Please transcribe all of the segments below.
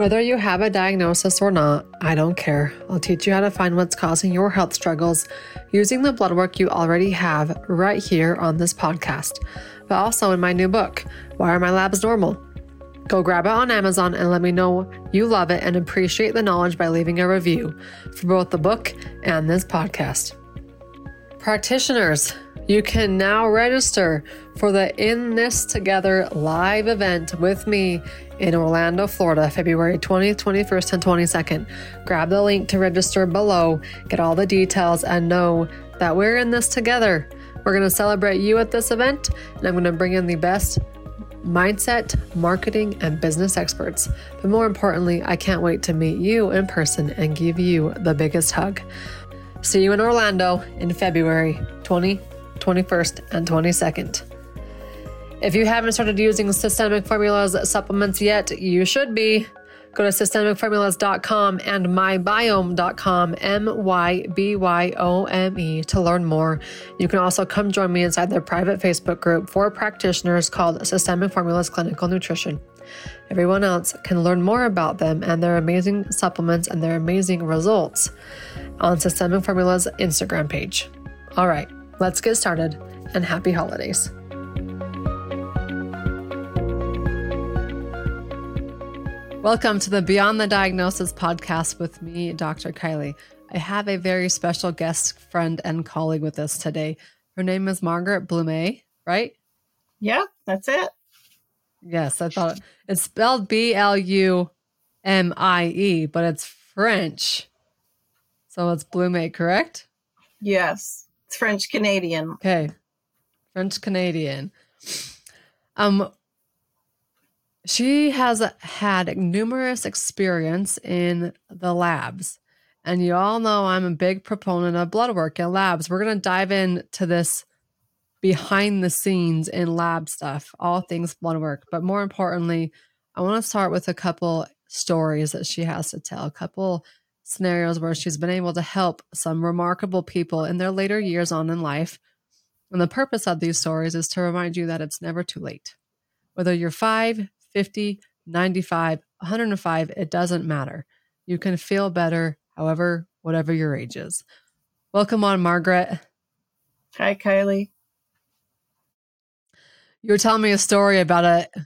Whether you have a diagnosis or not, I don't care. I'll teach you how to find what's causing your health struggles using the blood work you already have right here on this podcast, but also in my new book, Why Are My Labs Normal? Go grab it on Amazon and let me know you love it and appreciate the knowledge by leaving a review for both the book and this podcast. Practitioners, you can now register for the In This Together live event with me in Orlando, Florida, February 20th, 21st, and 22nd. Grab the link to register below, get all the details, and know that we're in this together. We're going to celebrate you at this event, and I'm going to bring in the best mindset, marketing, and business experts. But more importantly, I can't wait to meet you in person and give you the biggest hug. See you in Orlando in February 20, 21st, and 22nd. If you haven't started using Systemic Formulas supplements yet, you should be. Go to systemicformulas.com and mybyome.com, M Y B Y O M E, to learn more. You can also come join me inside their private Facebook group for practitioners called Systemic Formulas Clinical Nutrition. Everyone else can learn more about them and their amazing supplements and their amazing results on Systemic Formulas Instagram page. All right, let's get started and happy holidays. Welcome to the Beyond the Diagnosis podcast with me, Dr. Kylie. I have a very special guest friend and colleague with us today. Her name is Margaret Blume, right? Yeah, that's it. Yes, I thought it's spelled B L U M I E, but it's French. So it's Blume, correct? Yes, it's French Canadian. Okay. French Canadian. Um, she has had numerous experience in the labs. And you all know I'm a big proponent of blood work and labs. We're going to dive into this behind the scenes in lab stuff, all things blood work. But more importantly, I want to start with a couple stories that she has to tell, a couple scenarios where she's been able to help some remarkable people in their later years on in life. And the purpose of these stories is to remind you that it's never too late. Whether you're five, 50, 95, 105, it doesn't matter. You can feel better, however, whatever your age is. Welcome on, Margaret. Hi, Kylie. You were telling me a story about it.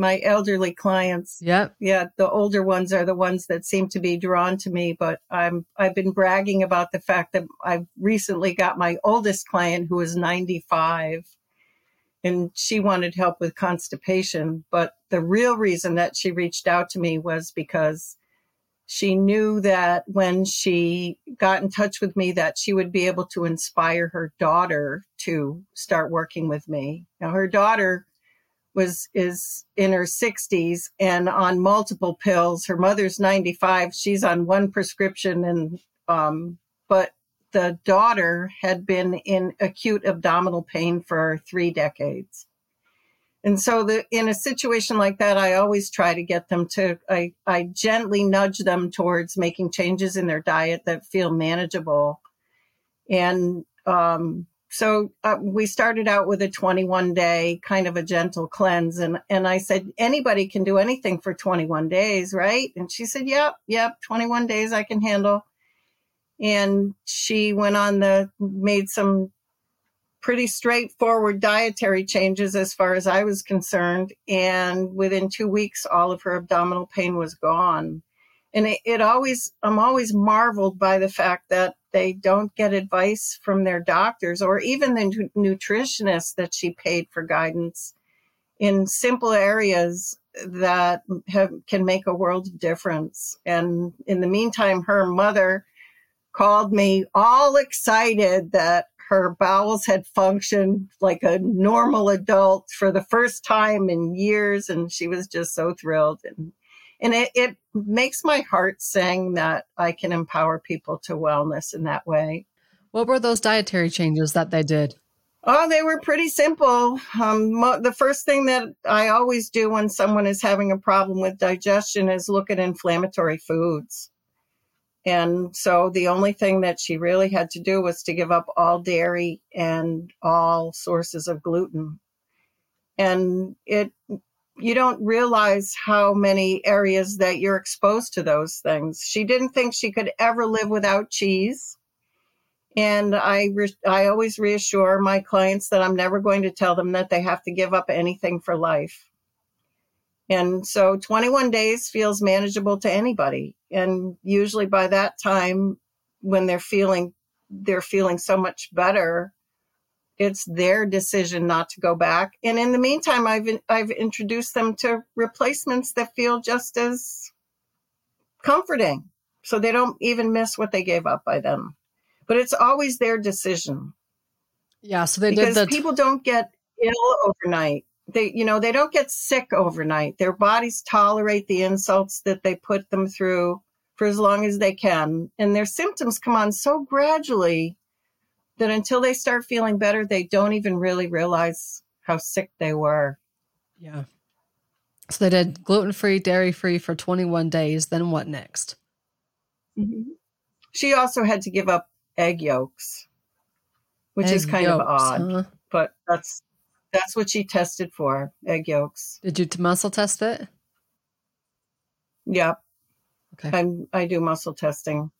My elderly clients. Yep. Yeah, the older ones are the ones that seem to be drawn to me, but I'm I've been bragging about the fact that I've recently got my oldest client who is 95 and she wanted help with constipation. But the real reason that she reached out to me was because she knew that when she got in touch with me that she would be able to inspire her daughter to start working with me. Now her daughter was is in her 60s and on multiple pills. Her mother's 95, she's on one prescription and um but the daughter had been in acute abdominal pain for three decades. And so the, in a situation like that, I always try to get them to, I, I gently nudge them towards making changes in their diet that feel manageable. And, um, so uh, we started out with a 21 day kind of a gentle cleanse. And, and I said, anybody can do anything for 21 days, right? And she said, yep, yep, 21 days I can handle and she went on the made some pretty straightforward dietary changes as far as I was concerned. And within two weeks, all of her abdominal pain was gone. And it, it, always, I'm always marveled by the fact that they don't get advice from their doctors or even the nutritionist that she paid for guidance in simple areas that have, can make a world of difference. And in the meantime, her mother called me all excited that her bowels had functioned like a normal adult for the first time in years and she was just so thrilled and and it, it makes my heart sing that i can empower people to wellness in that way. What were those dietary changes that they did? Oh they were pretty simple. Um, mo- the first thing that i always do when someone is having a problem with digestion is look at inflammatory foods. And so the only thing that she really had to do was to give up all dairy and all sources of gluten. And it you don't realize how many areas that you're exposed to those things. She didn't think she could ever live without cheese. And I, re- I always reassure my clients that I'm never going to tell them that they have to give up anything for life. And so 21 days feels manageable to anybody. And usually by that time, when they're feeling, they're feeling so much better, it's their decision not to go back. And in the meantime, I've I've introduced them to replacements that feel just as comforting, so they don't even miss what they gave up by them. But it's always their decision. Yeah, so they because did the people don't get ill overnight. They, you know, they don't get sick overnight. Their bodies tolerate the insults that they put them through for as long as they can, and their symptoms come on so gradually that until they start feeling better, they don't even really realize how sick they were. Yeah. So they did gluten free, dairy free for 21 days. Then what next? Mm-hmm. She also had to give up egg yolks, which egg is kind yolks, of odd, huh? but that's that's what she tested for egg yolks. Did you muscle test it? Yep. Okay. I'm, I do muscle testing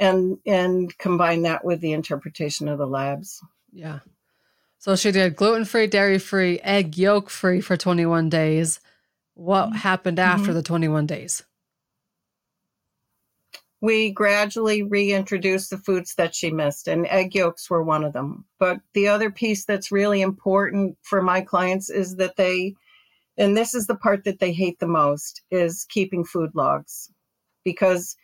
and and combine that with the interpretation of the labs. Yeah. So she did gluten free, dairy free, egg yolk free for 21 days. What mm-hmm. happened after mm-hmm. the 21 days? We gradually reintroduced the foods that she missed, and egg yolks were one of them. But the other piece that's really important for my clients is that they, and this is the part that they hate the most, is keeping food logs. Because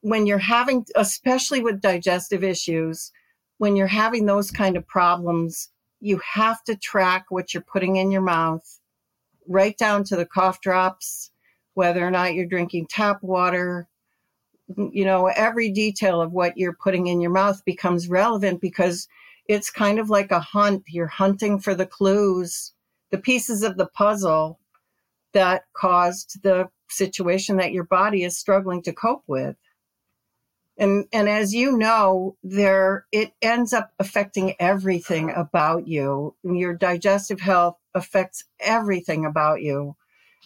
when you're having, especially with digestive issues, when you're having those kind of problems, you have to track what you're putting in your mouth, right down to the cough drops, whether or not you're drinking tap water. You know, every detail of what you're putting in your mouth becomes relevant because it's kind of like a hunt. You're hunting for the clues, the pieces of the puzzle that caused the situation that your body is struggling to cope with and and as you know there it ends up affecting everything about you. Your digestive health affects everything about you.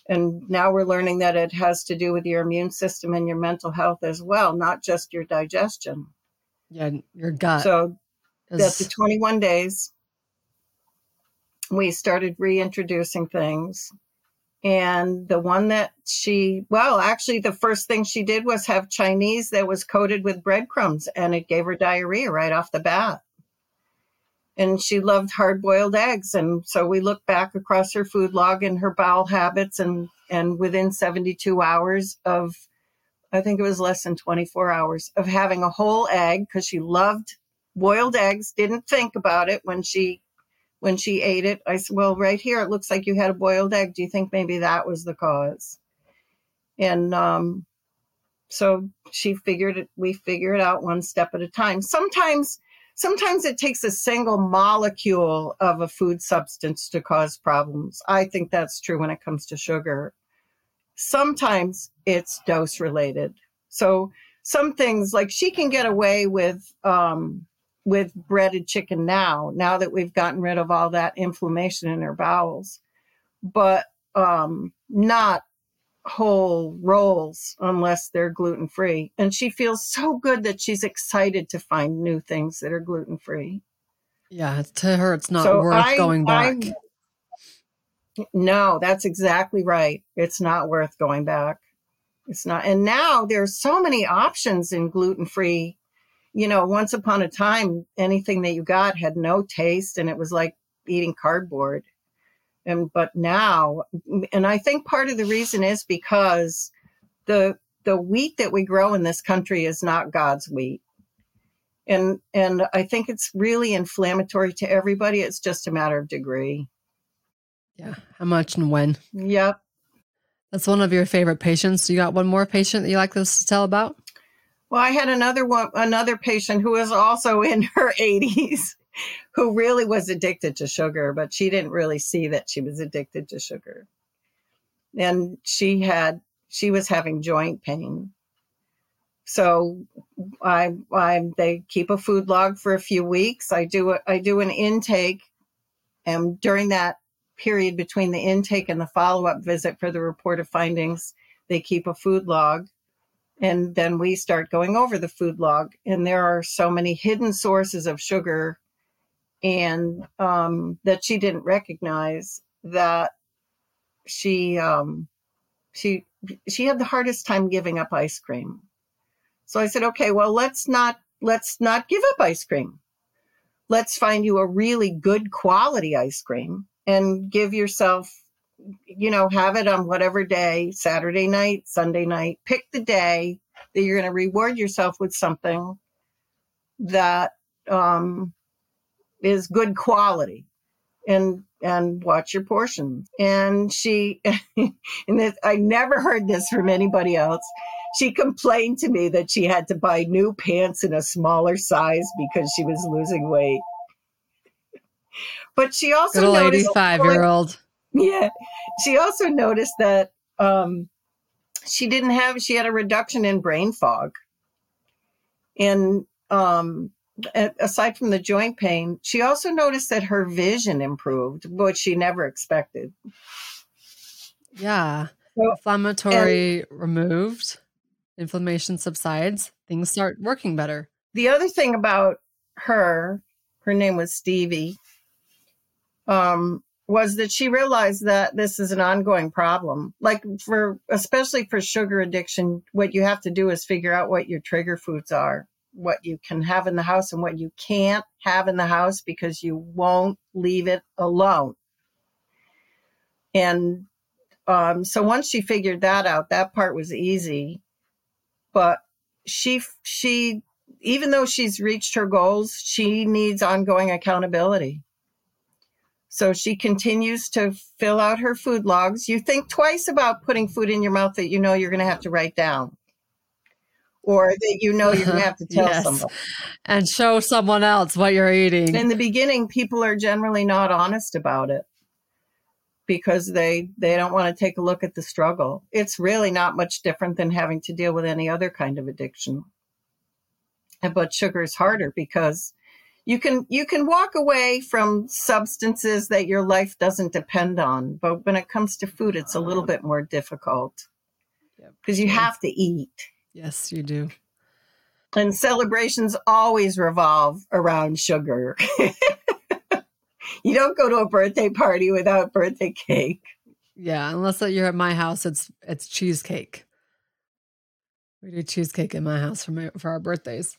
And now we're learning that it has to do with your immune system and your mental health as well not just your digestion. Yeah your gut. So is... after 21 days we started reintroducing things and the one that she, well, actually, the first thing she did was have Chinese that was coated with breadcrumbs, and it gave her diarrhea right off the bat. And she loved hard boiled eggs. And so we looked back across her food log and her bowel habits, and, and within 72 hours of, I think it was less than 24 hours of having a whole egg, because she loved boiled eggs, didn't think about it when she when she ate it. I said, Well, right here, it looks like you had a boiled egg. Do you think maybe that was the cause? And um, so she figured it, we figure it out one step at a time. Sometimes, sometimes it takes a single molecule of a food substance to cause problems. I think that's true when it comes to sugar. Sometimes it's dose related. So some things like she can get away with um, with breaded chicken now, now that we've gotten rid of all that inflammation in her bowels, but um, not whole rolls unless they're gluten free. And she feels so good that she's excited to find new things that are gluten free. Yeah, to her, it's not so worth I, going back. I, no, that's exactly right. It's not worth going back. It's not. And now there's so many options in gluten free you know, once upon a time, anything that you got had no taste and it was like eating cardboard. And, but now, and I think part of the reason is because the, the wheat that we grow in this country is not God's wheat. And, and I think it's really inflammatory to everybody. It's just a matter of degree. Yeah. How much and when? Yep. That's one of your favorite patients. You got one more patient that you like this to tell about? Well, I had another one, another patient who was also in her 80s who really was addicted to sugar, but she didn't really see that she was addicted to sugar. And she had, she was having joint pain. So I, I, they keep a food log for a few weeks. I do, a, I do an intake. And during that period between the intake and the follow up visit for the report of findings, they keep a food log. And then we start going over the food log. And there are so many hidden sources of sugar and um, that she didn't recognize that she um, she she had the hardest time giving up ice cream. So I said, okay, well let's not let's not give up ice cream. Let's find you a really good quality ice cream and give yourself you know, have it on whatever day, Saturday night, Sunday night, pick the day that you're going to reward yourself with something that um, is good quality and and watch your portions. And she, and this, I never heard this from anybody else. She complained to me that she had to buy new pants in a smaller size because she was losing weight. But she also Good noticed, 85 year old. Yeah. She also noticed that um, she didn't have, she had a reduction in brain fog. And um, aside from the joint pain, she also noticed that her vision improved, which she never expected. Yeah. So, Inflammatory and, removed, inflammation subsides, things start working better. The other thing about her, her name was Stevie, um, was that she realized that this is an ongoing problem. Like for, especially for sugar addiction, what you have to do is figure out what your trigger foods are what you can have in the house and what you can't have in the house because you won't leave it alone. And um, so once she figured that out, that part was easy. But she, she, even though she's reached her goals, she needs ongoing accountability. So she continues to fill out her food logs. You think twice about putting food in your mouth that you know you're going to have to write down or that you know you're going to have to tell yes. somebody. And show someone else what you're eating. In the beginning, people are generally not honest about it because they they don't want to take a look at the struggle. It's really not much different than having to deal with any other kind of addiction. But sugar is harder because you can you can walk away from substances that your life doesn't depend on, but when it comes to food, it's a little bit more difficult because you have to eat Yes, you do. And celebrations always revolve around sugar. you don't go to a birthday party without birthday cake. Yeah, unless you're at my house, it's it's cheesecake. We do cheesecake in my house for my for our birthdays,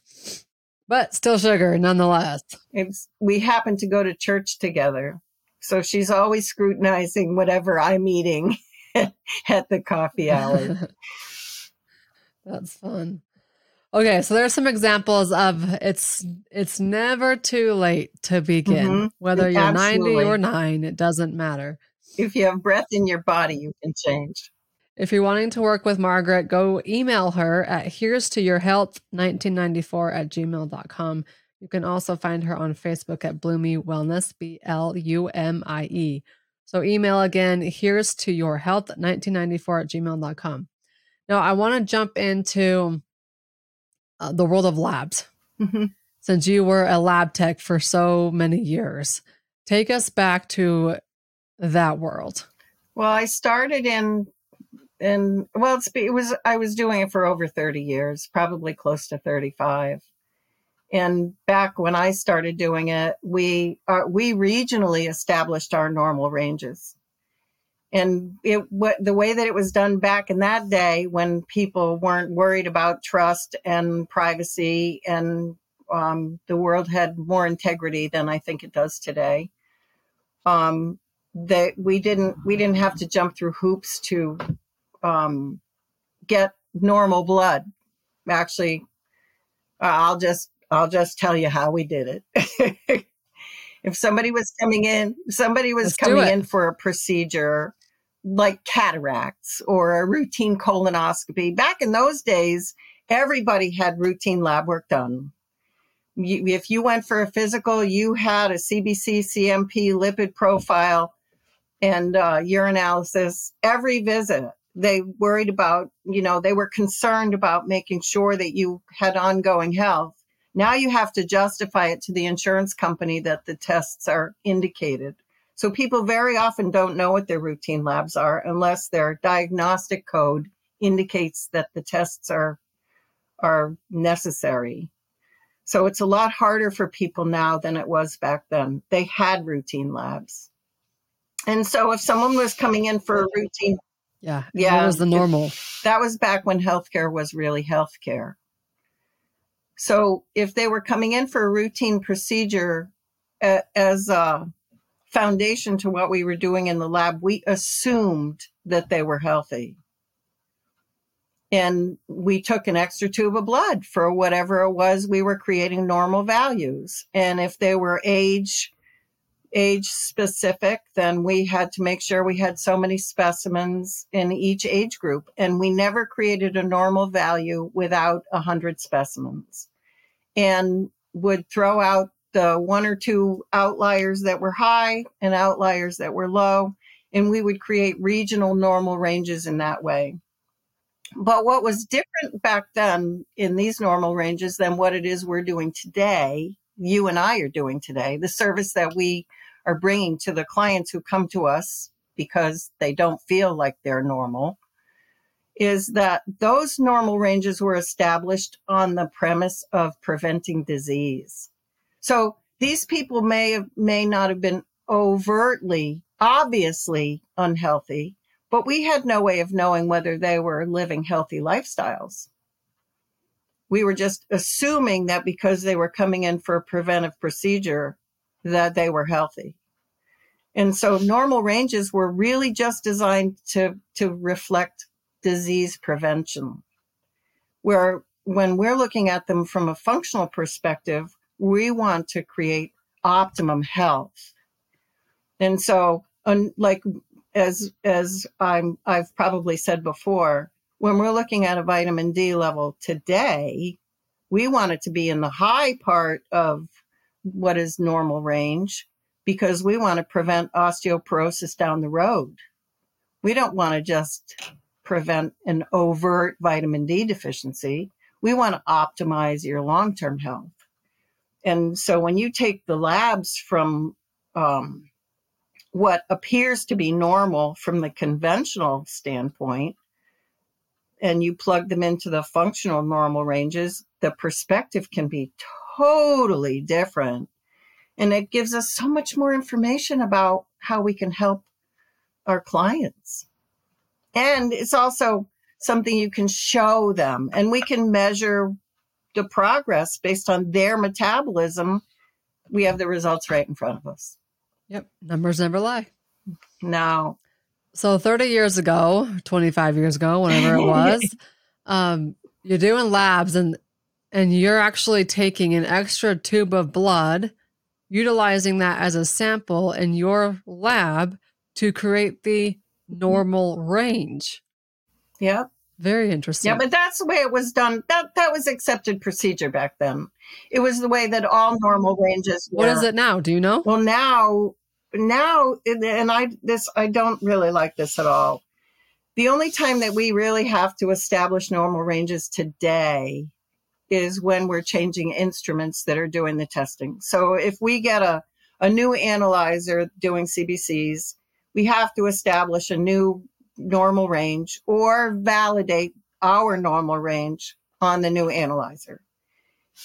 but still sugar nonetheless. It's we happen to go to church together, so she's always scrutinizing whatever I'm eating at the coffee hour. That's fun. Okay, so there's some examples of it's it's never too late to begin. Mm-hmm. Whether you're Absolutely. 90 or 9, it doesn't matter. If you have breath in your body, you can change. If you're wanting to work with Margaret, go email her at here's to your health 1994 at gmail.com. You can also find her on Facebook at Blumie Wellness, B L U M I E. So email again, here's to your health 1994 at gmail.com. Now, I want to jump into uh, the world of labs. Mm-hmm. Since you were a lab tech for so many years, take us back to that world. Well, I started in in well, it was I was doing it for over 30 years, probably close to 35. And back when I started doing it, we uh, we regionally established our normal ranges and it what the way that it was done back in that day when people weren't worried about trust and privacy and um, the world had more integrity than I think it does today. Um, that we didn't we didn't have to jump through hoops to um, get normal blood. Actually, I'll just I'll just tell you how we did it. if somebody was coming in, somebody was Let's coming in for a procedure like cataracts or a routine colonoscopy. Back in those days, everybody had routine lab work done. You, if you went for a physical, you had a CBC, CMP, lipid profile, and uh, urinalysis every visit. They worried about, you know, they were concerned about making sure that you had ongoing health. Now you have to justify it to the insurance company that the tests are indicated. So people very often don't know what their routine labs are unless their diagnostic code indicates that the tests are are necessary. So it's a lot harder for people now than it was back then. They had routine labs. And so if someone was coming in for a routine yeah, yeah, that was the normal. that was back when healthcare was really healthcare. So if they were coming in for a routine procedure uh, as a foundation to what we were doing in the lab, we assumed that they were healthy. And we took an extra tube of blood for whatever it was we were creating normal values. And if they were age age specific, then we had to make sure we had so many specimens in each age group. And we never created a normal value without 100 specimens and would throw out the one or two outliers that were high and outliers that were low. And we would create regional normal ranges in that way. But what was different back then in these normal ranges than what it is we're doing today, you and I are doing today, the service that we are bringing to the clients who come to us because they don't feel like they're normal is that those normal ranges were established on the premise of preventing disease. So these people may have, may not have been overtly, obviously unhealthy, but we had no way of knowing whether they were living healthy lifestyles. We were just assuming that because they were coming in for a preventive procedure, that they were healthy. And so normal ranges were really just designed to, to reflect disease prevention. Where when we're looking at them from a functional perspective, we want to create optimum health. And so, like as as I'm I've probably said before, when we're looking at a vitamin D level today, we want it to be in the high part of what is normal range because we want to prevent osteoporosis down the road. We don't want to just prevent an overt vitamin D deficiency. We want to optimize your long term health. And so when you take the labs from um, what appears to be normal from the conventional standpoint, and you plug them into the functional normal ranges, the perspective can be totally different and it gives us so much more information about how we can help our clients. And it's also something you can show them and we can measure the progress based on their metabolism. We have the results right in front of us. Yep. Numbers never lie. No. So 30 years ago, 25 years ago, whenever it was, um, you're doing labs and and you're actually taking an extra tube of blood utilizing that as a sample in your lab to create the normal range. Yep. Very interesting. Yeah, but that's the way it was done. That that was accepted procedure back then. It was the way that all normal ranges were. What is it now? Do you know? Well, now now and I this I don't really like this at all. The only time that we really have to establish normal ranges today is when we're changing instruments that are doing the testing. So if we get a, a new analyzer doing CBCs, we have to establish a new normal range or validate our normal range on the new analyzer.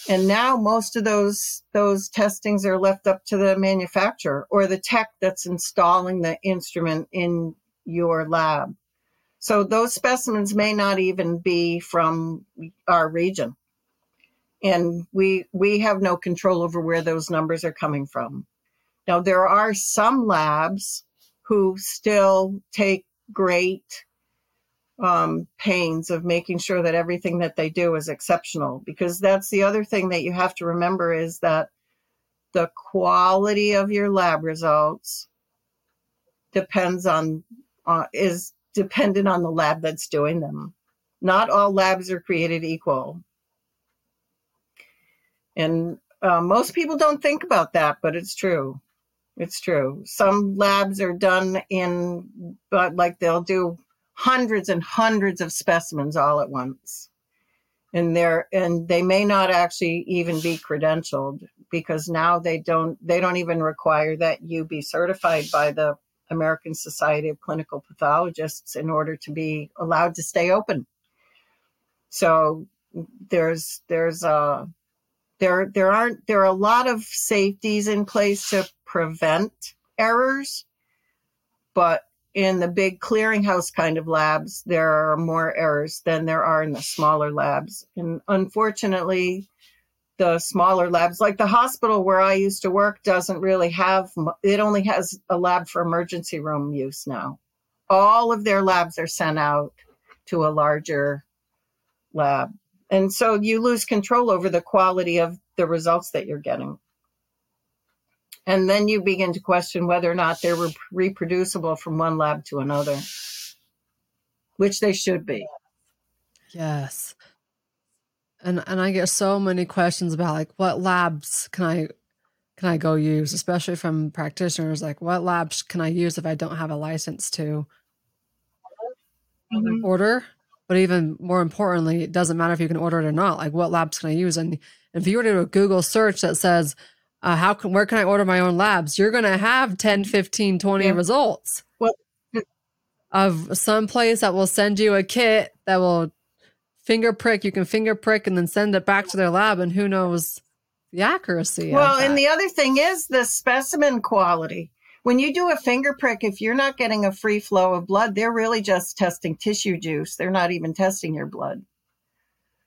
And now most of those those testings are left up to the manufacturer or the tech that's installing the instrument in your lab. So those specimens may not even be from our region and we we have no control over where those numbers are coming from. Now there are some labs who still take great um, pains of making sure that everything that they do is exceptional because that's the other thing that you have to remember is that the quality of your lab results depends on uh, is dependent on the lab that's doing them. Not all labs are created equal. And uh, most people don't think about that, but it's true. It's true. Some labs are done in, but like they'll do hundreds and hundreds of specimens all at once. And they're, and they may not actually even be credentialed. because now they don't they don't even require that you be certified by the American Society of Clinical Pathologists in order to be allowed to stay open. So there's there's a there there aren't there are a lot of safeties in place to prevent errors, but in the big clearinghouse kind of labs, there are more errors than there are in the smaller labs. And unfortunately, the smaller labs, like the hospital where I used to work, doesn't really have, it only has a lab for emergency room use now. All of their labs are sent out to a larger lab. And so you lose control over the quality of the results that you're getting. And then you begin to question whether or not they're re- reproducible from one lab to another, which they should be. Yes. And and I get so many questions about like what labs can I can I go use, especially from practitioners like what labs can I use if I don't have a license to mm-hmm. order? But even more importantly, it doesn't matter if you can order it or not. Like what labs can I use? And if you were to do a Google search that says uh, how can where can I order my own labs? You're going to have 10, 15, 20 yeah. results. Well, of some place that will send you a kit that will finger prick. You can finger prick and then send it back to their lab, and who knows the accuracy. Well, and the other thing is the specimen quality. When you do a finger prick, if you're not getting a free flow of blood, they're really just testing tissue juice. They're not even testing your blood.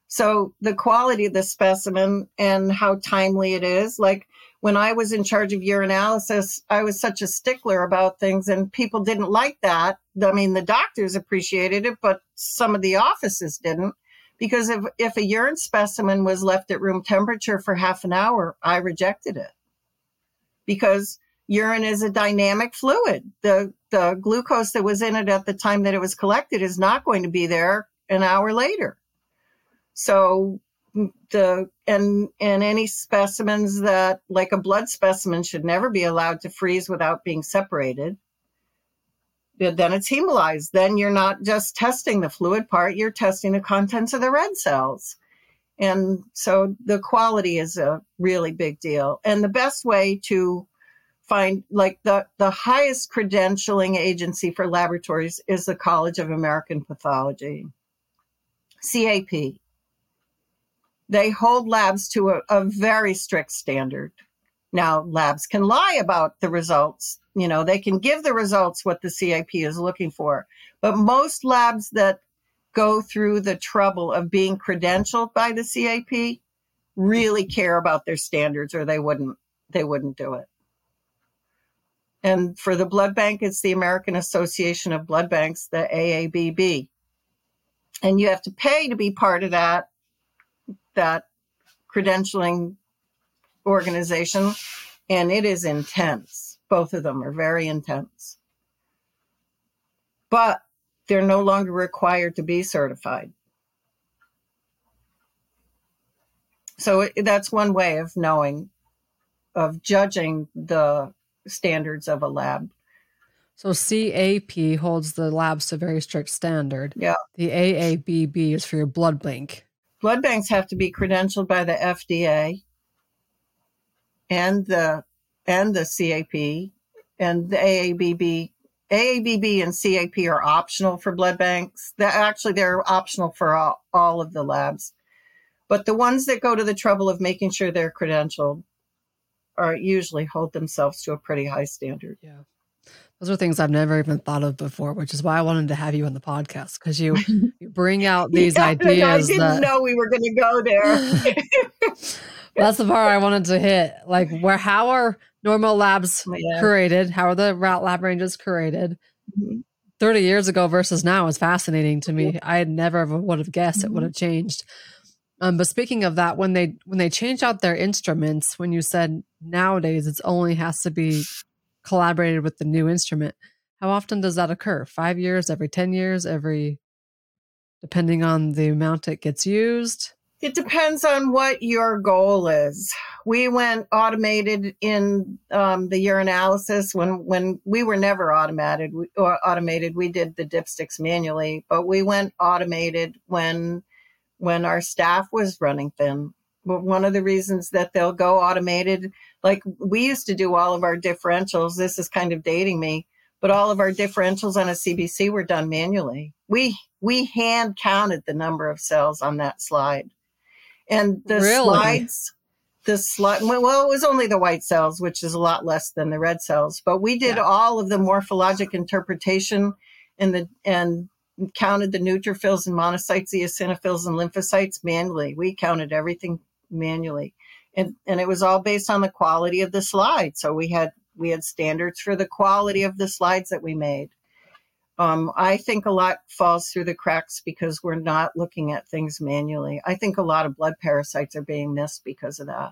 So the quality of the specimen and how timely it is, like when I was in charge of urinalysis, I was such a stickler about things and people didn't like that. I mean, the doctors appreciated it, but some of the offices didn't because if, if a urine specimen was left at room temperature for half an hour, I rejected it because urine is a dynamic fluid. The, the glucose that was in it at the time that it was collected is not going to be there an hour later. So the and and any specimens that like a blood specimen should never be allowed to freeze without being separated then it's hemolyzed then you're not just testing the fluid part you're testing the contents of the red cells and so the quality is a really big deal and the best way to find like the the highest credentialing agency for laboratories is the college of american pathology cap they hold labs to a, a very strict standard. Now, labs can lie about the results. You know, they can give the results what the CAP is looking for. But most labs that go through the trouble of being credentialed by the CAP really care about their standards or they wouldn't they wouldn't do it. And for the blood bank, it's the American Association of Blood Banks, the AABB. And you have to pay to be part of that that credentialing organization, and it is intense. Both of them are very intense. But they're no longer required to be certified. So that's one way of knowing, of judging the standards of a lab. So CAP holds the labs to very strict standard. Yeah. The AABB is for your blood bank blood banks have to be credentialed by the FDA and the and the CAP and the AABB. AABB and CAP are optional for blood banks. They're actually they're optional for all, all of the labs. But the ones that go to the trouble of making sure they're credentialed are usually hold themselves to a pretty high standard. Yeah. Those are things I've never even thought of before, which is why I wanted to have you on the podcast because you, you bring out these yeah, ideas. I didn't that, know we were going to go there. that's the part I wanted to hit. Like, where how are normal labs yeah. created? How are the route lab ranges created? Mm-hmm. 30 years ago versus now is fascinating to me. I never would have guessed mm-hmm. it would have changed. Um, but speaking of that, when they when they change out their instruments, when you said nowadays it's only has to be collaborated with the new instrument. How often does that occur? Five years, every 10 years, every, depending on the amount it gets used? It depends on what your goal is. We went automated in um, the urinalysis when when we were never automated. We, or automated, we did the dipsticks manually, but we went automated when when our staff was running thin one of the reasons that they'll go automated, like we used to do all of our differentials. This is kind of dating me, but all of our differentials on a CBC were done manually. We we hand counted the number of cells on that slide, and the really? slides. The slide, well, it was only the white cells, which is a lot less than the red cells, but we did yeah. all of the morphologic interpretation and the and counted the neutrophils and monocytes, the eosinophils and lymphocytes manually. We counted everything manually. And, and it was all based on the quality of the slide. So we had we had standards for the quality of the slides that we made. Um, I think a lot falls through the cracks because we're not looking at things manually. I think a lot of blood parasites are being missed because of that.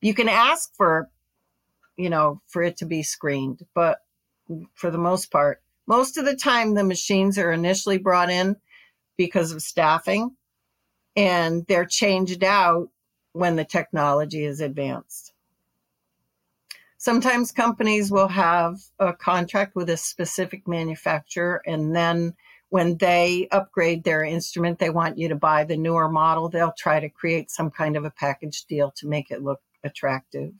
You can ask for, you know, for it to be screened, but for the most part, most of the time the machines are initially brought in because of staffing and they're changed out when the technology is advanced. Sometimes companies will have a contract with a specific manufacturer, and then when they upgrade their instrument, they want you to buy the newer model. They'll try to create some kind of a package deal to make it look attractive.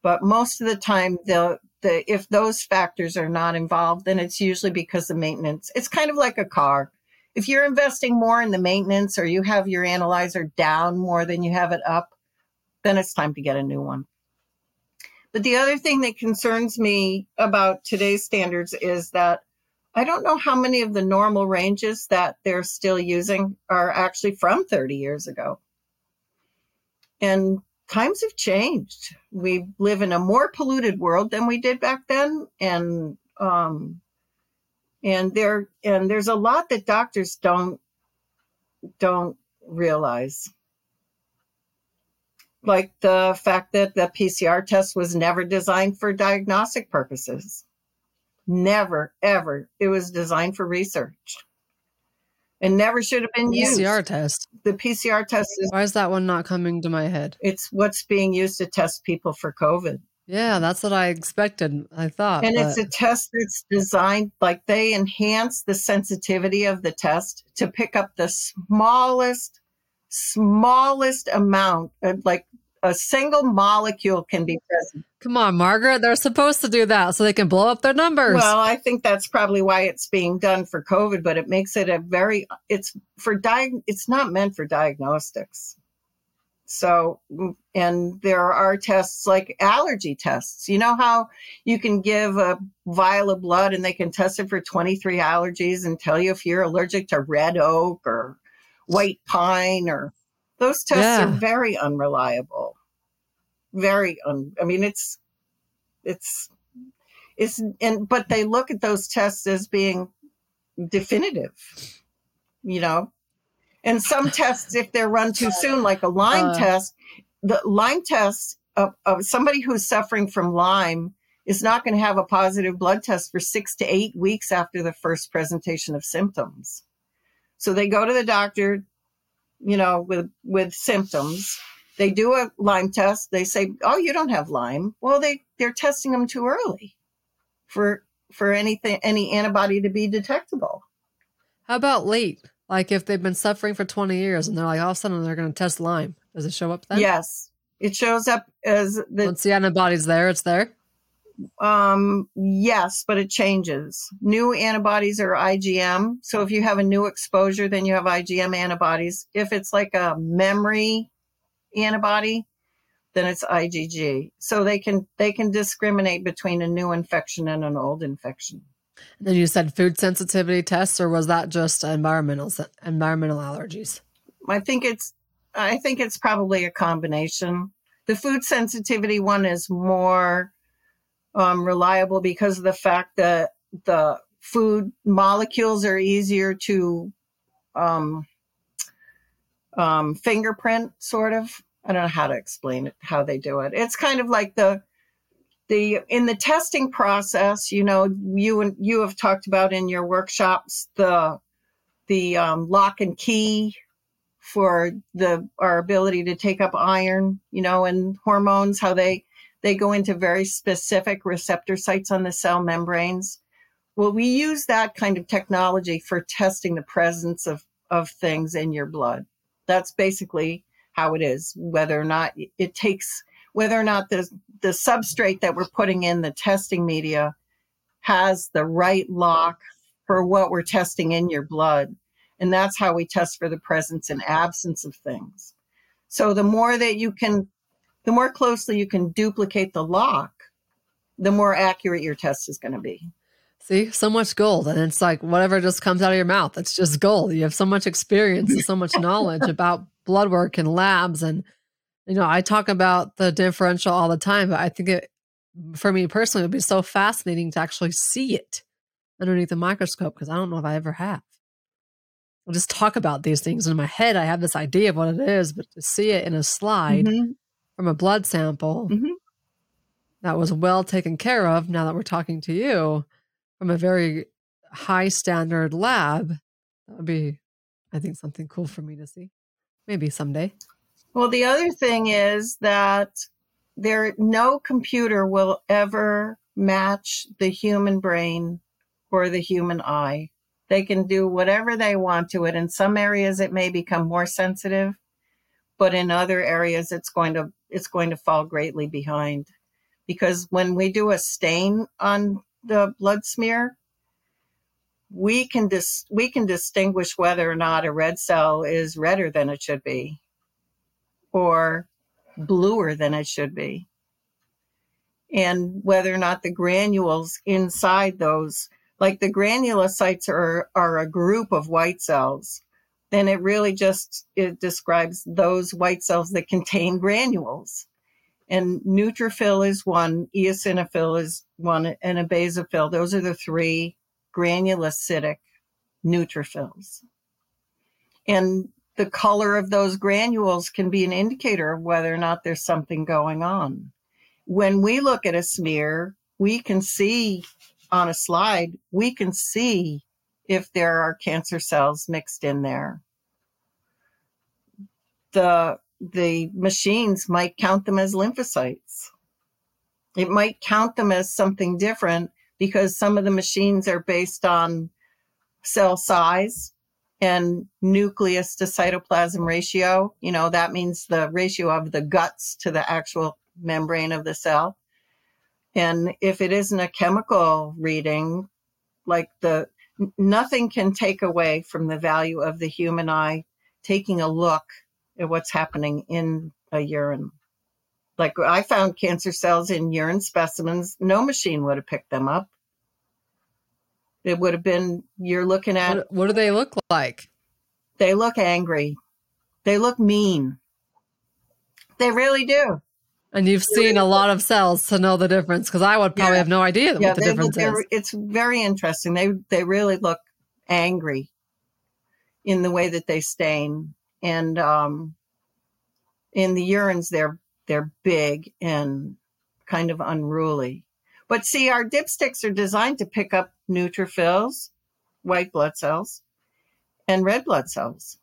But most of the time, they'll, the, if those factors are not involved, then it's usually because of maintenance. It's kind of like a car if you're investing more in the maintenance or you have your analyzer down more than you have it up, then it's time to get a new one. But the other thing that concerns me about today's standards is that I don't know how many of the normal ranges that they're still using are actually from 30 years ago. And times have changed. We live in a more polluted world than we did back then. And um, and there and there's a lot that doctors don't don't realize like the fact that the PCR test was never designed for diagnostic purposes. Never, ever. It was designed for research and never should have been used. PCR test. The PCR test is. Why is that one not coming to my head? It's what's being used to test people for COVID. Yeah, that's what I expected. I thought. And but... it's a test that's designed like they enhance the sensitivity of the test to pick up the smallest, smallest amount of like a single molecule can be present. Come on, Margaret. They're supposed to do that so they can blow up their numbers. Well, I think that's probably why it's being done for COVID, but it makes it a very it's for diag it's not meant for diagnostics. So, and there are tests like allergy tests. You know how you can give a vial of blood and they can test it for 23 allergies and tell you if you're allergic to red oak or white pine or those tests yeah. are very unreliable. Very un, I mean, it's, it's, it's, and, but they look at those tests as being definitive, you know, and some tests, if they're run too soon, like a Lyme uh, test, the Lyme test of, of somebody who's suffering from Lyme is not going to have a positive blood test for six to eight weeks after the first presentation of symptoms. So they go to the doctor, you know, with with symptoms. They do a Lyme test. They say, "Oh, you don't have Lyme." Well, they they're testing them too early for for anything any antibody to be detectable. How about late? Like if they've been suffering for 20 years and they're like, all of a sudden they're going to test Lyme. Does it show up then? Yes. It shows up as the. Once the antibody's there, it's there? Um, yes, but it changes. New antibodies are IgM. So if you have a new exposure, then you have IgM antibodies. If it's like a memory antibody, then it's IgG. So they can they can discriminate between a new infection and an old infection. Then you said food sensitivity tests, or was that just environmental environmental allergies? I think it's I think it's probably a combination. The food sensitivity one is more um, reliable because of the fact that the food molecules are easier to um, um, fingerprint, sort of. I don't know how to explain it, how they do it. It's kind of like the the in the testing process, you know, you and you have talked about in your workshops the the um, lock and key for the our ability to take up iron, you know, and hormones, how they they go into very specific receptor sites on the cell membranes. Well, we use that kind of technology for testing the presence of of things in your blood. That's basically how it is, whether or not it takes, whether or not the, the substrate that we're putting in the testing media has the right lock for what we're testing in your blood. And that's how we test for the presence and absence of things. So the more that you can, the more closely you can duplicate the lock, the more accurate your test is going to be. See, so much gold. And it's like whatever just comes out of your mouth, it's just gold. You have so much experience and so much knowledge about blood work and labs. And, you know, I talk about the differential all the time, but I think it, for me personally, it would be so fascinating to actually see it underneath the microscope because I don't know if I ever have. I'll just talk about these things in my head. I have this idea of what it is, but to see it in a slide mm-hmm. from a blood sample mm-hmm. that was well taken care of, now that we're talking to you from a very high standard lab, that would be, I think, something cool for me to see. Maybe someday. Well, the other thing is that there no computer will ever match the human brain or the human eye. They can do whatever they want to it. In some areas, it may become more sensitive, but in other areas, it's going to it's going to fall greatly behind. Because when we do a stain on the blood smear, we can dis- we can distinguish whether or not a red cell is redder than it should be, or bluer than it should be, and whether or not the granules inside those like the granulocytes are, are a group of white cells, then it really just it describes those white cells that contain granules. And neutrophil is one, eosinophil is one, and a basophil. Those are the three granulocytic neutrophils. And the color of those granules can be an indicator of whether or not there's something going on. When we look at a smear, we can see on a slide, we can see if there are cancer cells mixed in there. The, the machines might count them as lymphocytes. It might count them as something different because some of the machines are based on cell size and nucleus to cytoplasm ratio. You know, that means the ratio of the guts to the actual membrane of the cell. And if it isn't a chemical reading, like the nothing can take away from the value of the human eye taking a look at what's happening in a urine. Like I found cancer cells in urine specimens, no machine would have picked them up. It would have been you're looking at what, what do they look like? They look angry. They look mean. They really do. And you've seen a lot of cells to know the difference because I would probably yeah. have no idea yeah, what the difference look, is. It's very interesting. They they really look angry in the way that they stain, and um, in the urines they're they're big and kind of unruly. But see, our dipsticks are designed to pick up neutrophils, white blood cells, and red blood cells.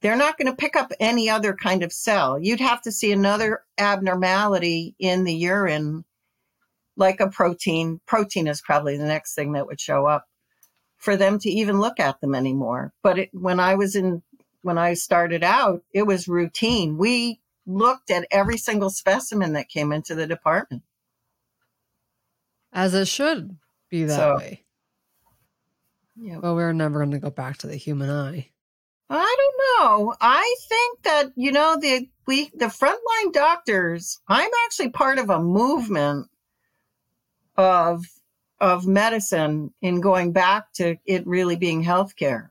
They're not going to pick up any other kind of cell. You'd have to see another abnormality in the urine, like a protein. Protein is probably the next thing that would show up for them to even look at them anymore. But it, when I was in, when I started out, it was routine. We looked at every single specimen that came into the department. As it should be that so, way. Yeah. But we're never going to go back to the human eye. I don't know. I think that you know the we the frontline doctors. I'm actually part of a movement of of medicine in going back to it really being healthcare,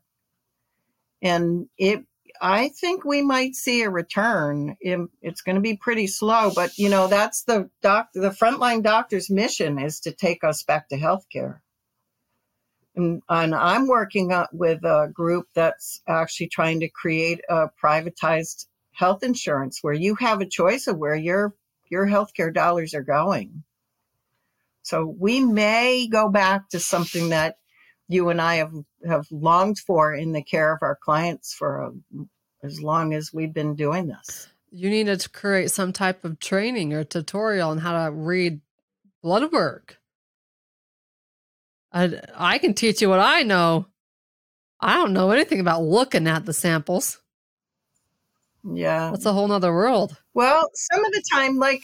and it. I think we might see a return. It's going to be pretty slow, but you know that's the doctor. The frontline doctor's mission is to take us back to healthcare. And, and I'm working with a group that's actually trying to create a privatized health insurance where you have a choice of where your your healthcare dollars are going. So we may go back to something that you and I have have longed for in the care of our clients for a, as long as we've been doing this. You needed to create some type of training or tutorial on how to read blood work. I, I can teach you what I know. I don't know anything about looking at the samples. Yeah. That's a whole nother world. Well, some of the time, like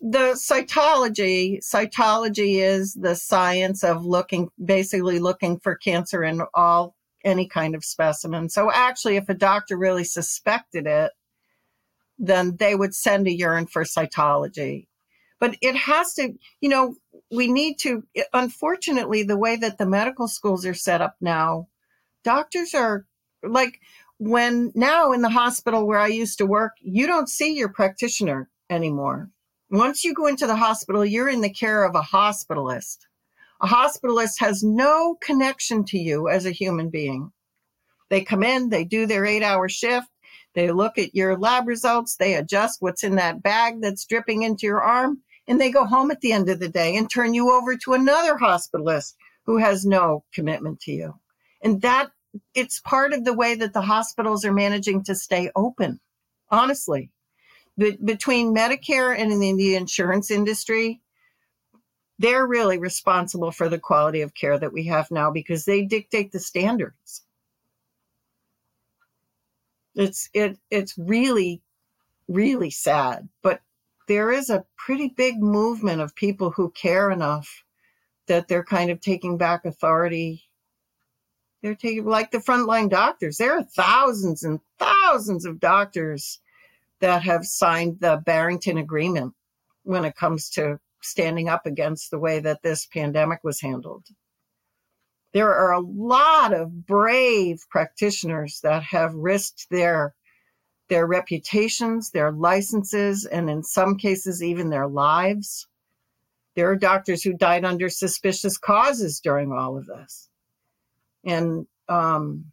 the cytology, cytology is the science of looking, basically looking for cancer in all, any kind of specimen. So actually, if a doctor really suspected it, then they would send a urine for cytology. But it has to, you know, we need to, unfortunately, the way that the medical schools are set up now, doctors are like, when now in the hospital where I used to work, you don't see your practitioner anymore. Once you go into the hospital, you're in the care of a hospitalist. A hospitalist has no connection to you as a human being. They come in, they do their eight hour shift, they look at your lab results, they adjust what's in that bag that's dripping into your arm, and they go home at the end of the day and turn you over to another hospitalist who has no commitment to you. And that it's part of the way that the hospitals are managing to stay open. Honestly, Be- between Medicare and in the insurance industry, they're really responsible for the quality of care that we have now because they dictate the standards. It's it it's really really sad, but there is a pretty big movement of people who care enough that they're kind of taking back authority they're taking like the frontline doctors. There are thousands and thousands of doctors that have signed the Barrington Agreement when it comes to standing up against the way that this pandemic was handled. There are a lot of brave practitioners that have risked their their reputations, their licenses, and in some cases even their lives. There are doctors who died under suspicious causes during all of this and um,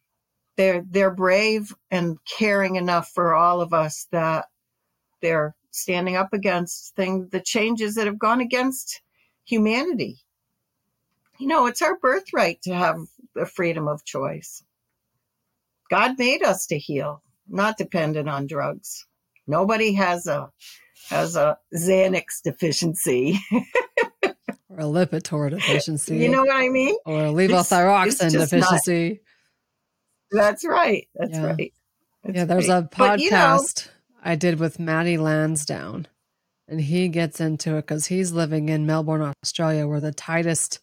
they're they're brave and caring enough for all of us that they're standing up against things the changes that have gone against humanity. You know it's our birthright to have the freedom of choice. God made us to heal not dependent on drugs. Nobody has a has a xanax deficiency or a Lipitor deficiency. you know what I mean? Or a levothyroxine deficiency. Not, that's right. That's yeah. right. That's yeah, there's right. a podcast you know, I did with Matty Lansdowne, and he gets into it because he's living in Melbourne, Australia, where the tightest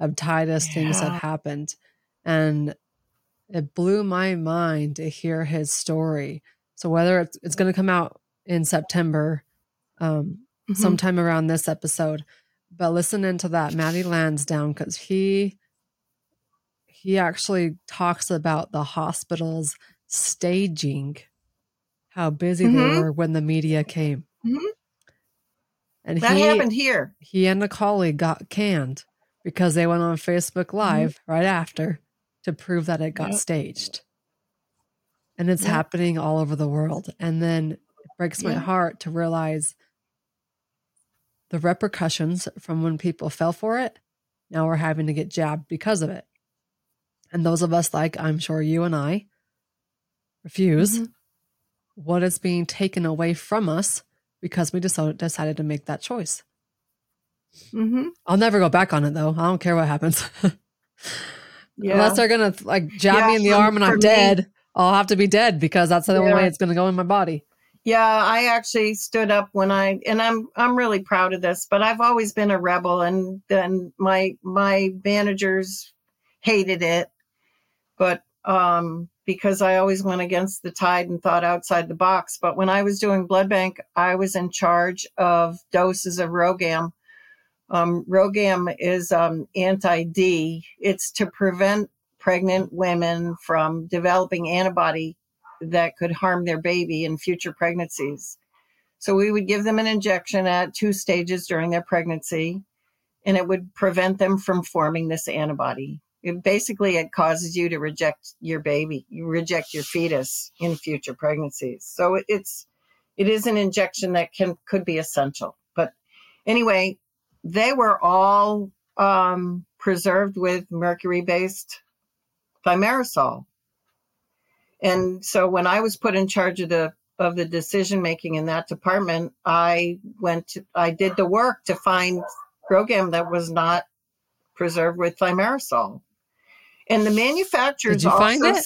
of tightest yeah. things have happened. And it blew my mind to hear his story. So whether it's, it's going to come out in September, um, mm-hmm. sometime around this episode, but listening to that Matty Lansdowne because he he actually talks about the hospital's staging how busy mm-hmm. they were when the media came. Mm-hmm. And that he, happened here. He and a colleague got canned because they went on Facebook mm-hmm. Live mm-hmm. right after to prove that it got yep. staged. And it's yep. happening all over the world. And then it breaks my heart to realize the repercussions from when people fell for it, now we're having to get jabbed because of it. And those of us, like I'm sure you and I, refuse mm-hmm. what is being taken away from us because we decided, decided to make that choice. Mm-hmm. I'll never go back on it though. I don't care what happens. yeah. Unless they're gonna like jab yeah, me in the arm and I'm me, dead, I'll have to be dead because that's the yeah. only way it's gonna go in my body. Yeah, I actually stood up when I and I'm I'm really proud of this, but I've always been a rebel and then my my managers hated it. But um because I always went against the tide and thought outside the box. But when I was doing blood bank, I was in charge of doses of Rhogam. Um, Rhogam is um, anti-D. It's to prevent pregnant women from developing antibody that could harm their baby in future pregnancies. So we would give them an injection at two stages during their pregnancy, and it would prevent them from forming this antibody. It basically, it causes you to reject your baby, you reject your fetus in future pregnancies. So it's it is an injection that can could be essential. But anyway, they were all um, preserved with mercury based thimerosal. And so when I was put in charge of the of the decision making in that department, I went to, I did the work to find Rhogam that was not preserved with thimerosal. And the manufacturers did you also, find it?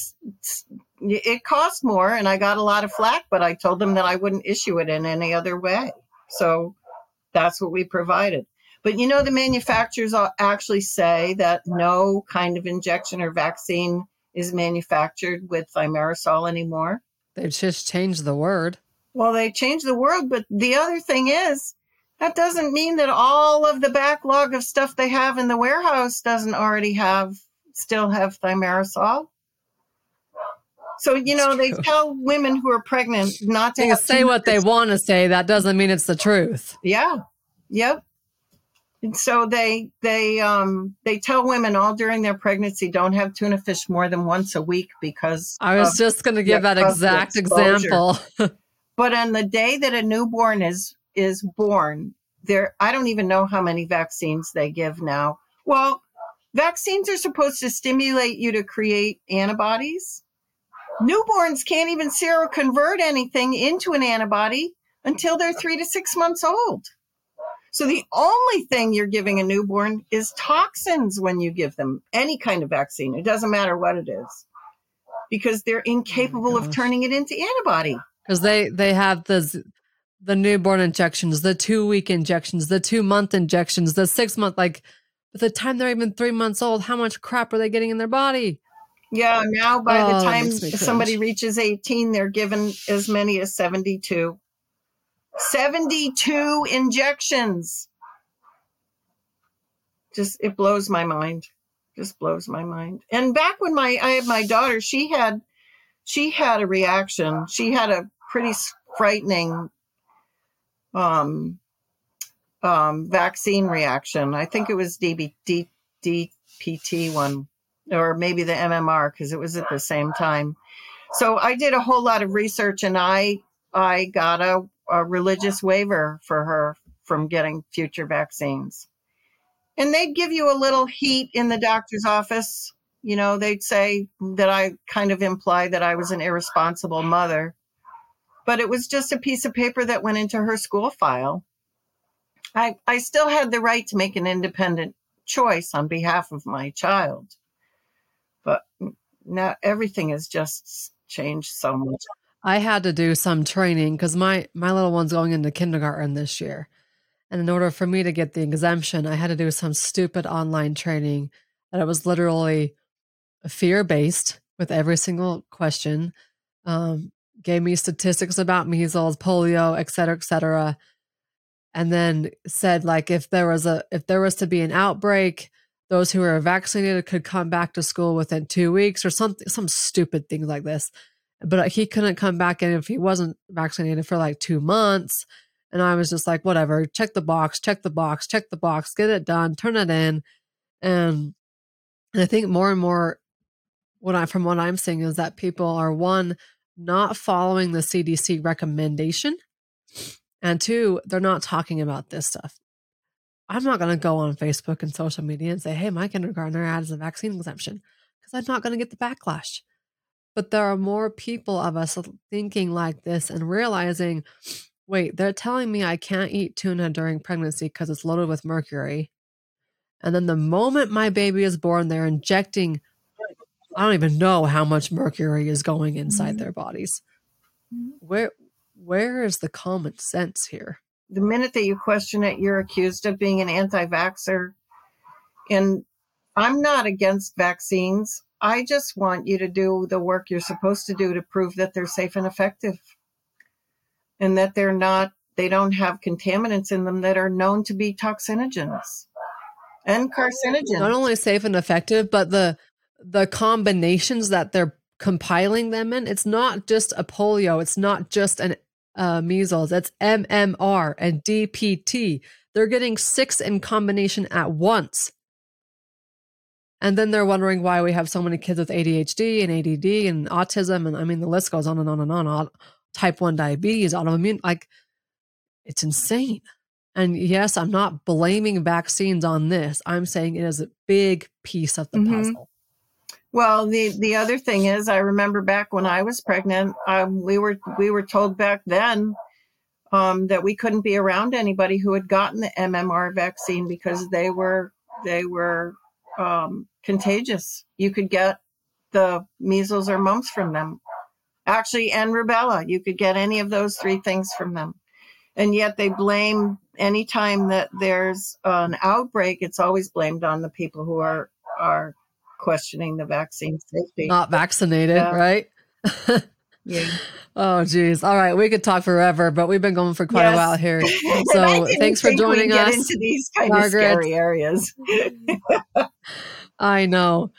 it cost more and I got a lot of flack, but I told them that I wouldn't issue it in any other way. So that's what we provided. But you know, the manufacturers actually say that no kind of injection or vaccine is manufactured with thimerosal anymore. They've just changed the word. Well, they changed the word, but the other thing is that doesn't mean that all of the backlog of stuff they have in the warehouse doesn't already have still have thimerosal. So you know they tell women who are pregnant not to say what they want to say. That doesn't mean it's the truth. Yeah. Yep. And so they they um they tell women all during their pregnancy don't have tuna fish more than once a week because I was just going to give that exact example. but on the day that a newborn is is born, there I don't even know how many vaccines they give now. Well, vaccines are supposed to stimulate you to create antibodies. Newborns can't even seroconvert anything into an antibody until they're 3 to 6 months old. So the only thing you're giving a newborn is toxins when you give them any kind of vaccine. It doesn't matter what it is because they're oh incapable oh of turning it into antibody. Because they they have the the newborn injections, the two week injections, the two month injections, the six month like. By the time they're even three months old, how much crap are they getting in their body? Yeah, now by oh, the time somebody reaches 18, they're given as many as 72. 72 injections. Just it blows my mind. Just blows my mind. And back when my I had my daughter, she had she had a reaction. She had a pretty frightening um um vaccine reaction. I think it was DB, DPT one or maybe the MMR because it was at the same time. So I did a whole lot of research and I I got a a religious waiver for her from getting future vaccines. And they'd give you a little heat in the doctor's office. You know, they'd say that I kind of implied that I was an irresponsible mother, but it was just a piece of paper that went into her school file. I, I still had the right to make an independent choice on behalf of my child. But now everything has just changed so much. I had to do some training because my my little one's going into kindergarten this year, and in order for me to get the exemption, I had to do some stupid online training that it was literally fear based with every single question. Um, gave me statistics about measles, polio, et cetera, et cetera, and then said like if there was a if there was to be an outbreak, those who are vaccinated could come back to school within two weeks or something, some stupid things like this but he couldn't come back in if he wasn't vaccinated for like two months. And I was just like, whatever, check the box, check the box, check the box, get it done, turn it in. And, I think more and more what I from what I'm seeing is that people are one, not following the CDC recommendation. And two, they're not talking about this stuff. I'm not going to go on Facebook and social media and say, hey, my kindergartner has a vaccine exemption because I'm not going to get the backlash. But there are more people of us thinking like this and realizing, wait, they're telling me I can't eat tuna during pregnancy because it's loaded with mercury. And then the moment my baby is born, they're injecting, I don't even know how much mercury is going inside mm-hmm. their bodies. Where where is the common sense here? The minute that you question it, you're accused of being an anti vaxxer. And I'm not against vaccines. I just want you to do the work you're supposed to do to prove that they're safe and effective and that they're not, they don't have contaminants in them that are known to be toxinogens and carcinogens. Not only safe and effective, but the, the combinations that they're compiling them in, it's not just a polio, it's not just an uh, measles, it's MMR and DPT. They're getting six in combination at once. And then they're wondering why we have so many kids with ADHD and ADD and autism. And I mean, the list goes on and on and on. Type 1 diabetes, autoimmune, like it's insane. And yes, I'm not blaming vaccines on this. I'm saying it is a big piece of the mm-hmm. puzzle. Well, the the other thing is, I remember back when I was pregnant, um, we were we were told back then um, that we couldn't be around anybody who had gotten the MMR vaccine because they were they were um, contagious. You could get the measles or mumps from them. Actually, and rubella. You could get any of those three things from them. And yet they blame anytime that there's an outbreak, it's always blamed on the people who are are questioning the vaccine safety. Not vaccinated, yeah. right? yeah. Oh, geez. All right. We could talk forever, but we've been going for quite yes. a while here. So thanks for joining us. into these kind Margaret. of scary areas. I know.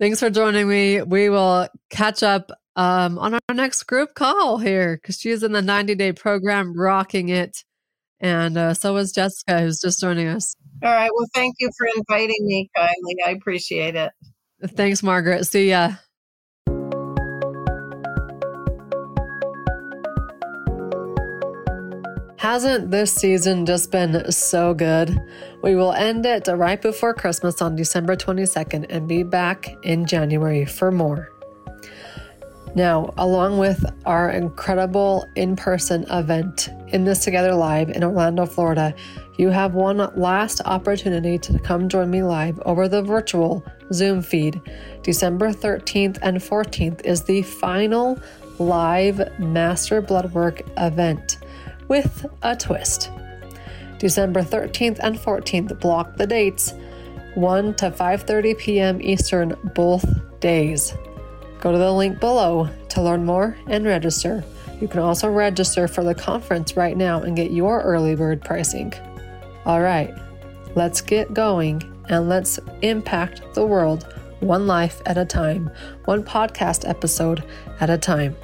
Thanks for joining me. We will catch up um, on our next group call here because she's in the 90 day program, rocking it. And uh, so is Jessica, who's just joining us. All right. Well, thank you for inviting me, Kylie. I appreciate it. Thanks, Margaret. See ya. Hasn't this season just been so good? We will end it right before Christmas on December 22nd and be back in January for more. Now, along with our incredible in person event in this Together Live in Orlando, Florida, you have one last opportunity to come join me live over the virtual Zoom feed. December 13th and 14th is the final live Master Bloodwork event with a twist. December 13th and 14th block the dates 1 to 5:30 p.m. Eastern both days. Go to the link below to learn more and register. You can also register for the conference right now and get your early bird pricing. All right, let's get going and let's impact the world one life at a time, one podcast episode at a time.